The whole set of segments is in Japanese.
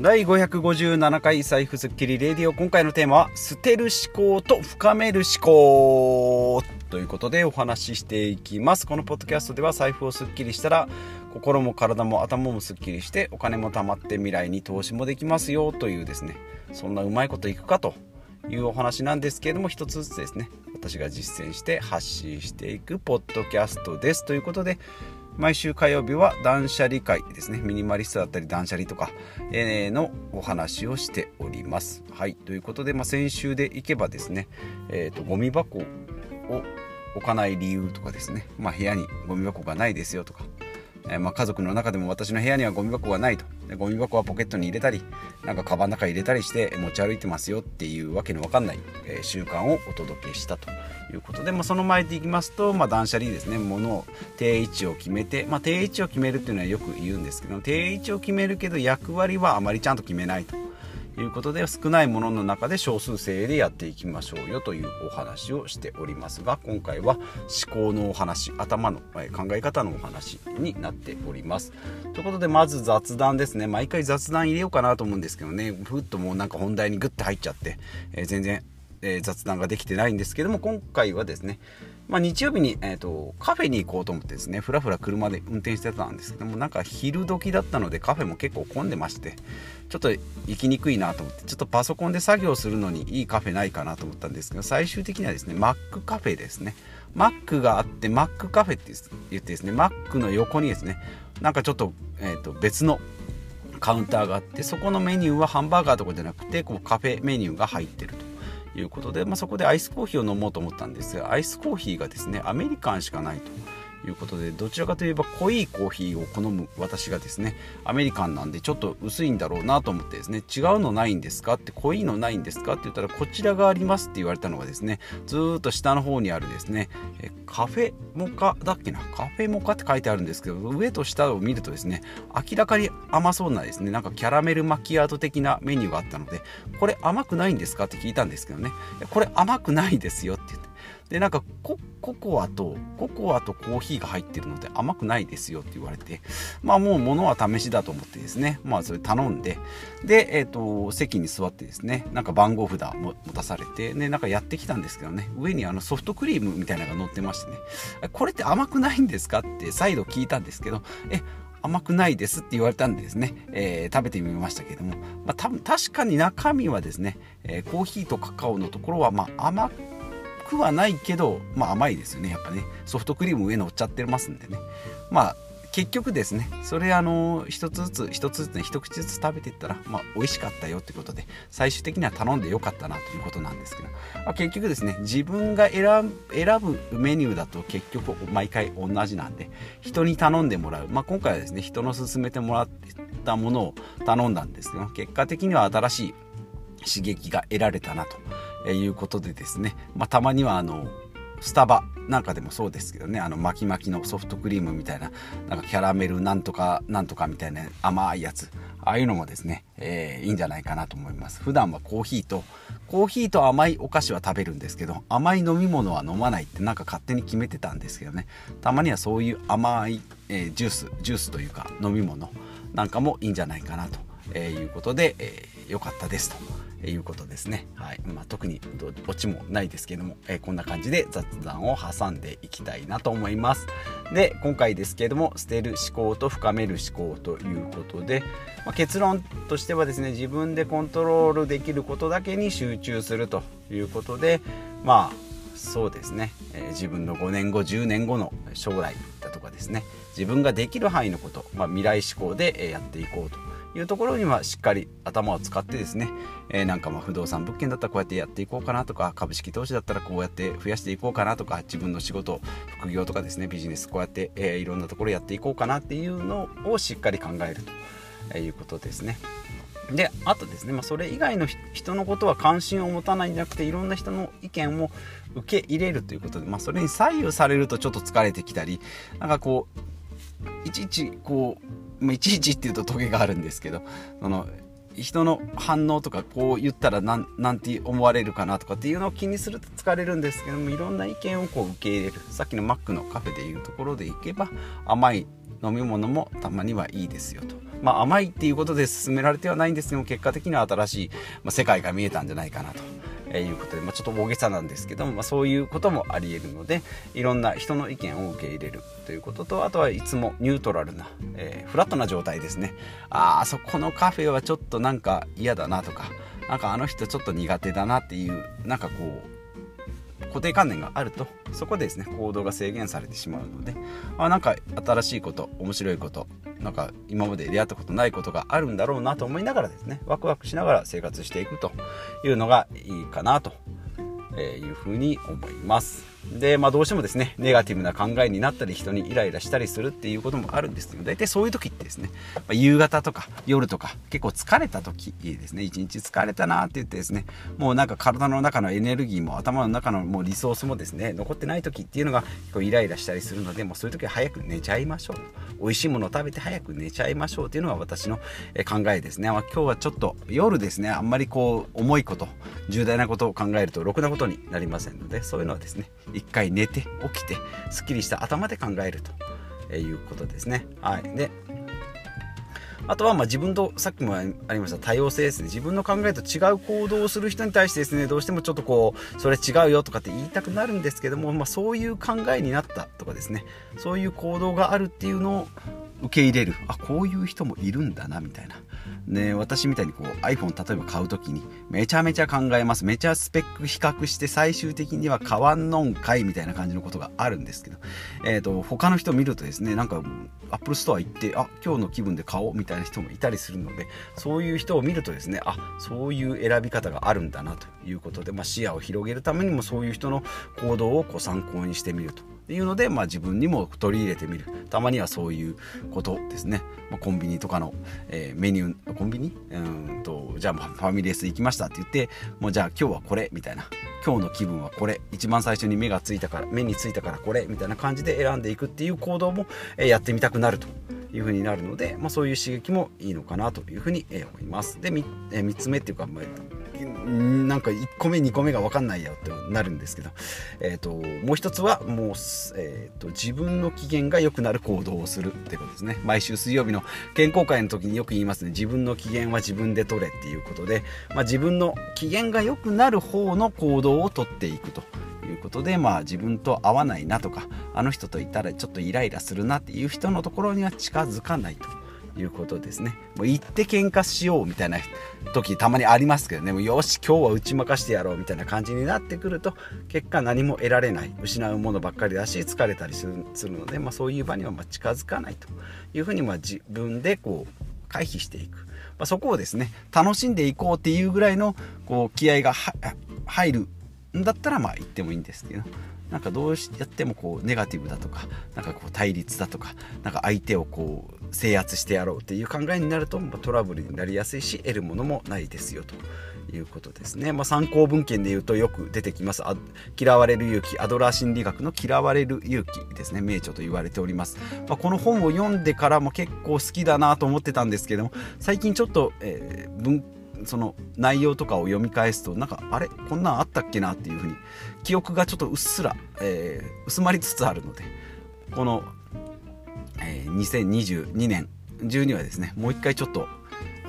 第557回財布スッキリレディオ。今回のテーマは捨てる思考と深める思考。ということでお話ししていきます。このポッドキャストでは財布をスッキリしたら心も体も頭もスッキリしてお金も貯まって未来に投資もできますよ。というですね。そんなうまいこといくかというお話なんですけれども一つずつですね。私が実践して発信していくポッドキャストです。ということで毎週火曜日は断捨離会ですね。ミニマリストだったり断捨離とか、え、のお話をしております。はい。ということで、まあ、先週でいけばですね、えーと、ゴミ箱を置かない理由とかですね、まあ、部屋にゴミ箱がないですよとかえー、まあ、家族の中でも私の部屋にはゴミ箱がないとでゴミ箱はポケットに入れたりなんかカバンの中に入れたりして持ち歩いてますよっていうわけのわかんない、えー、習慣をお届けしたということで、まあ、その前でいきますと、まあ、断捨離ですね物を定位置を決めて、まあ、定位置を決めるっていうのはよく言うんですけど定位置を決めるけど役割はあまりちゃんと決めないと。いうことで少ないものの中で少数精鋭でやっていきましょうよというお話をしておりますが今回は思考のお話頭の考え方のお話になっております。ということでまず雑談ですね。毎回雑談入れようかなと思うんですけどねふっともうなんか本題にグッて入っちゃって、えー、全然、えー、雑談ができてないんですけども今回はですねまあ、日曜日に、えーと、カフェに行こうと思ってですねふらふら車で運転してたんですけどもなんか昼時だったのでカフェも結構混んでましてちょっと行きにくいなと思ってちょっとパソコンで作業するのにいいカフェないかなと思ったんですけど最終的にはですねマックカフェですね。マックがあってマックカフェって言ってですねマックの横にですねなんかちょっと,、えーと別のカウンターがあってそこのメニューはハンバーガーとかじゃなくてこうカフェメニューが入ってると。いうことで、まあ、そこでアイスコーヒーを飲もうと思ったんですがアイスコーヒーがですねアメリカンしかないと。いうことでどちらかといえば濃いコーヒーを好む私がですねアメリカンなんでちょっと薄いんだろうなと思ってですね違うのないんですか？って濃いのないんですか？って言ったらこちらがありますって言われたのがですねずっと下の方にあるですねカフェモカだっけな？カフェモカって書いてあるんですけど上と下を見るとですね明らかに甘そうなですねなんかキャラメルマキアート的なメニューがあったのでこれ甘くないんですか？って聞いたんですけどね。これ甘くないですよって言ってでなんかココアとココアとコーヒーが入ってるので甘くないですよって言われてまあもう物は試しだと思ってですねまあそれ頼んでで、えーと、席に座ってですねなんか番号札持たされてでなんかやってきたんですけどね上にあのソフトクリームみたいなのが乗ってましてねこれって甘くないんですかって再度聞いたんですけどえ甘くないですって言われたんでですね、えー、食べてみましたけども、まあ、多分確かに中身はですね、えー、コーヒーとカカオのところはまあ甘くはないけど、まあ、甘いですよね。やっぱね。ソフトクリーム上乗っちゃってますんでね。まあ結局ですね。それあの一つずつ一つずつね一口ずつ食べていったら、まあ、美味しかったよってことで最終的には頼んでよかったなということなんですけど、まあ、結局ですね自分が選ぶメニューだと結局毎回同じなんで人に頼んでもらう、まあ、今回はですね人の勧めてもらったものを頼んだんですけど結果的には新しい刺激が得られたなと。いうことでですね、まあ、たまにはあのスタバなんかでもそうですけどね。あの巻き巻きのソフトクリームみたいななんかキャラメルなんとかなんとかみたいな甘いやつ。ああいうのもですね、えー、いいんじゃないかなと思います。普段はコーヒーとコーヒーと甘いお菓子は食べるんですけど甘い飲み物は飲まないってなんか勝手に決めてたんですけどね。たまにはそういう甘い、えー、ジュースジュースというか飲み物なんかもいいんじゃないかなと、えいうことで、えー、よかったですと。いうことですね。はいまあ、特にオチもないですけども、えー、こんな感じで雑談を挟んでいきたいなと思います。で今回ですけども捨てる思考と深める思考ということで、まあ、結論としてはですね自分でコントロールできることだけに集中するということでまあそうですね、えー、自分の5年後10年後の将来だとかですね自分ができる範囲のこと、まあ、未来志向でやっていこうというところにはしっかり頭を使ってですね、えー、なんかまあ不動産物件だったらこうやってやっていこうかなとか株式投資だったらこうやって増やしていこうかなとか自分の仕事副業とかですねビジネスこうやって、えー、いろんなところやっていこうかなっていうのをしっかり考えるということですね。であとですね、まあ、それ以外の人のことは関心を持たないんじゃなくていろんな人の意見を受け入れるということで、まあ、それに左右されるとちょっと疲れてきたりなんかこういちいちこういちいちっていうとトゲがあるんですけどその人の反応とかこう言ったらなんなんて思われるかなとかっていうのを気にすると疲れるんですけどもいろんな意見をこう受け入れるさっきのマックのカフェでいうところでいけば甘い飲み物もたまにはいいですよとまあ、甘いっていうことで進められてはないんですけども結果的には新しい、まあ、世界が見えたんじゃないかなと。えいうことで、まあ、ちょっと大げさなんですけども、まあ、そういうこともありえるのでいろんな人の意見を受け入れるということとあとはいつもニュートラルな、えー、フラットな状態ですね。ああそこのカフェはちょっとなんか嫌だなとかなんかあの人ちょっと苦手だなっていうなんかこう固定観念があるとそこでですね行動が制限されてしまうのであなんか新しいこと面白いことなんか今まで出会ったことないことがあるんだろうなと思いながらですねワクワクしながら生活していくというのがいいかなというふうに思います。で、まあ、どうしてもですね、ネガティブな考えになったり、人にイライラしたりするっていうこともあるんですけど、大体そういう時ってですね、まあ、夕方とか夜とか、結構疲れた時ですね、一日疲れたなって言ってですね、もうなんか体の中のエネルギーも頭の中のもうリソースもですね、残ってない時っていうのが結構イライラしたりするので、もうそういう時は早く寝ちゃいましょう。美味しいものを食べて早く寝ちゃいましょうっていうのが私の考えですね。まあ、今日はちょっと夜ですね、あんまりこう重いこと、重大なことを考えるとろくなことになりませんので、そういうのはですね、一回寝て起きてすっきりした頭で考えるということですね。はい、であとはま自分とさっきもありました多様性ですね。自分の考えと違う行動をする人に対してですねどうしてもちょっとこうそれ違うよとかって言いたくなるんですけども、まあ、そういう考えになったとかですね。そういう行動があるっていうのを受け入れる。あこういう人もいるんだなみたいな。ね、私みたいにこう iPhone 例えば買う時にめちゃめちゃ考えます。めちゃスペック比較して最終的には買わんのんかいみたいな感じのことがあるんですけど、えーと、他の人見るとですねなんか Apple Store 行ってあ今日の気分で買おうみたいな人もいたりするのでそういう人を見るとですねあそういう選び方があるんだなということで、まあ、視野を広げるためにもそういう人の行動をこう参考にしてみると。っていうので、まあ、自分にも取り入れてみる。たまにはそういうことですね、まあ、コンビニとかの、えー、メニューコンビニ？うんとじゃあファミレス行きましたって言ってもうじゃあ今日はこれみたいな。今日の気分はこれ。一番最初に目がついたから目についたからこれみたいな感じで選んでいくっていう行動も、えー、やってみたくなるというふうになるので、まあ、そういう刺激もいいのかなというふうに思います。で 3, 3つ目っていうか、まあなんか1個目2個目が分かんないよってなるんですけど、えーと、もう一つはもう、えーと、自分の機嫌が良くなる行動をするってことですね毎週水曜日の健康会の時によく言いますね自分の機嫌は自分で取れっていうことで、まあ、自分の機嫌が良くなる方の行動をとっていくということで、まあ、自分と合わないなとかあの人といたらちょっとイライラするなっていう人のところには近づかないと。いうことですね。もう行って喧嘩しようみたいな時たまにありますけどね、もうよし、今日は打ち負かしてやろうみたいな感じになってくると、結果何も得られない、失うものばっかりだし、疲れたりするので、まあ、そういう場にはま近づかないというふうにま自分でこう回避していく。まあ、そこをですね、楽しんでいこうっていうぐらいのこう気合が入るんだったらまあ言ってもいいんですけどなんかどうやってもこうネガティブだとかなんかこう対立だとかなんか相手をこう制圧してやろうっていう考えになるとトラブルになりやすいし得るものもないですよということですね、まあ、参考文献で言うとよく出てきます嫌われる勇気アドラー心理学の嫌われる勇気ですね。名著と言われております、まあ、この本を読んでからも結構好きだなと思ってたんですけども最近ちょっと、えー、文その内容とかを読み返すとなんかあれ？こんなんあったっけなっていうふうに記憶がちょっとうっすら、えー、薄まりつつあるのでこの、えー、2022年中にはですねもう一回ちょっと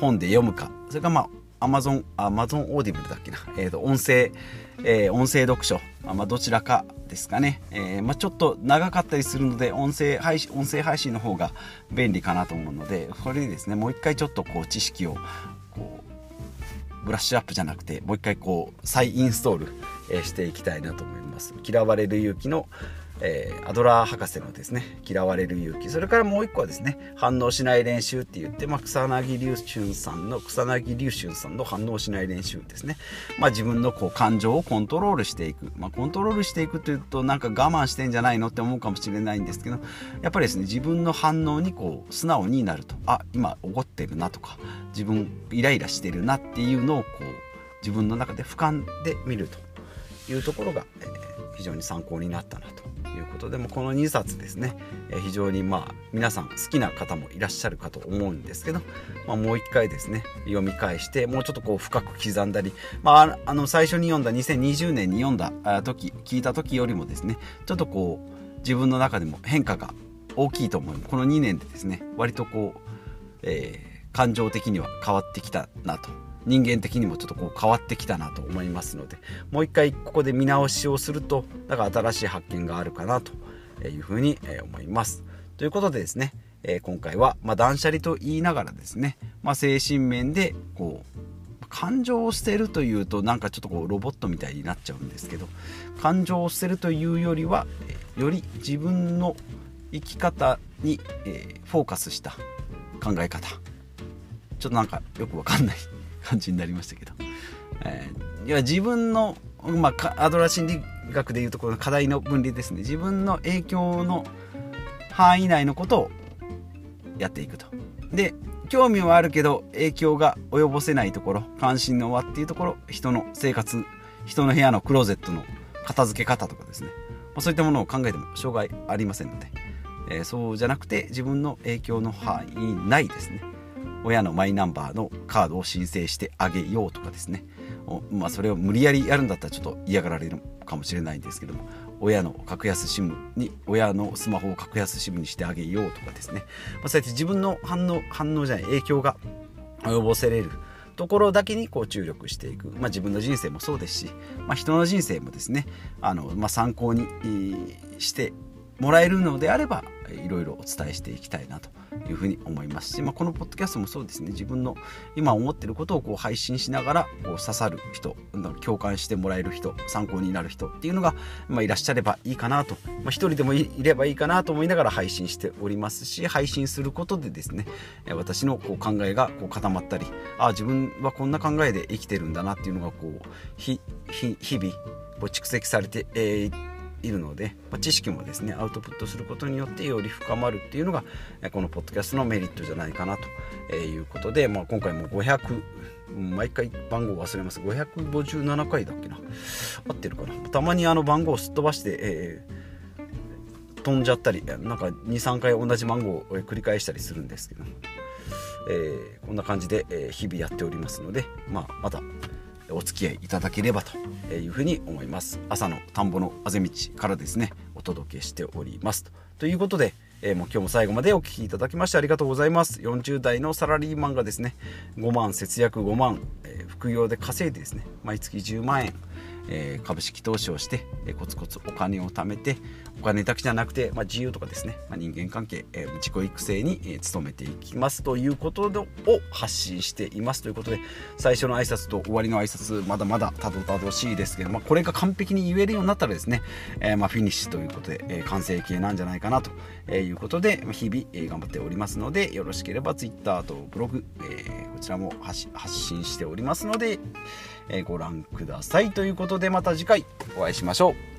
本で読むか。それからまあアマゾン、アマゾンオーディブルだっけな、えーと、音声、えー、音声読書、まあ、どちらかですかね、えー、まあ、ちょっと長かったりするので音声配信音声配信の方が便利かなと思うのでこれでですねもう一回ちょっとこう知識をブラッシュアップじゃなくてもう一回こう再インストール、えしていきたいなと思います。嫌われる勇気のえー、アドラー博士のですね嫌われる勇気。それからもう一個はですね反応しない練習って言って、まあ、草薙龍春さんの草薙龍春さんの反応しない練習ですね、まあ、自分のこう感情をコントロールしていく、まあ、コントロールしていくというとなんか我慢してんじゃないのって思うかもしれないんですけどやっぱりですね自分の反応にこう素直になるとあ今怒ってるなとか自分イライラしてるなっていうのをこう自分の中で俯瞰で見るというところが、えー、非常に参考になったなと。いうことでもこの2冊ですね、え非常にまあ皆さん好きな方もいらっしゃるかと思うんですけど、まあ、もう一回ですね読み返してもうちょっとこう深く刻んだり、まあ、あの最初に読んだ2020年に読んだ時聞いた時よりもですねちょっとこう自分の中でも変化が大きいと思う。この2年でですね割とこう、えー、感情的には変わってきたなと人間的にもちょっとこう変わってきたなと思いますのでもう一回ここで見直しをするとだか新しい発見があるかなというふうに思います。ということでですね、え今回は、ま断捨離と言いながらですね、まあ、精神面でこう感情を捨てるというとなんかちょっとこうロボットみたいになっちゃうんですけど感情を捨てるというよりはより自分の生き方に、えフォーカスした考え方ちょっとなんかよくわかんない感じになりましたけど、えー、いや自分の、まあ、アドラー心理学でいうところの課題の分離ですね。自分の影響の範囲内のことをやっていくと。で興味はあるけど影響が及ぼせないところ関心の輪っていうところ人の生活人の部屋のクローゼットの片付け方とかですね。そういったものを考えても障害ありませんので、えー、そうじゃなくて自分の影響の範囲内ですね。親のマイナンバーのカードを申請してあげようとかですね。まあ、それを無理やりやるんだったらちょっと嫌がられるかもしれないんですけども親の格安 SIM に親のスマホを格安 SIM にしてあげようとかですね、まあ、そうやって自分の反応反応じゃない影響が及ぼせれるところだけにこう注力していく、まあ、自分の人生もそうですし、まあ、人の人生もですねあの、まあ、参考にしてもらえるのであればいろいろお伝えしていきたいなというふうに思いますし、まあ、このポッドキャストもそうですね。自分の今思ってることをこう配信しながらこう刺さる人共感してもらえる人参考になる人っていうのが、まあ、いらっしゃればいいかなと、まあ、一人でもいればいいかなと思いながら配信しておりますし配信することでですね私のこう考えがこう固まったりあ自分はこんな考えで生きてるんだなっていうのがこう日々蓄積されて、えーいるので、まあ、知識もですねアウトプットすることによってより深まるっていうのがこのポッドキャストのメリットじゃないかなということで、まあ、今回も500毎回番号忘れます。557回だっけな？合ってるかな？たまにあの番号をすっ飛ばして、えー、飛んじゃったりなんか23回同じ番号を繰り返したりするんですけど、えー、こんな感じで、え日々やっておりますので、まあ、またお付き合いいただければというふうに思います。朝の田んぼのあぜ道からですねお届けしております。ということで、えー、もう今日も最後までお聞きいただきましてありがとうございます。40代のサラリーマンがですね5万節約5万、えー、副業で稼いでですね毎月10万円株式投資をして、コツコツお金を貯めてお金だけじゃなくて、まあ、自由とかですね、まあ、人間関係、えー、自己育成に、努めていきますということを発信しています。ということで最初の挨拶と終わりの挨拶まだまだたどたどしいですけど、まあ、これが完璧に言えるようになったらですね、えまあ、フィニッシュということで、え完成形なんじゃないかなということで日々、頑張っておりますのでよろしければ Twitter とブログ、えこちらも発信しておりますので、えご覧ください。ということでまた次回お会いしましょう。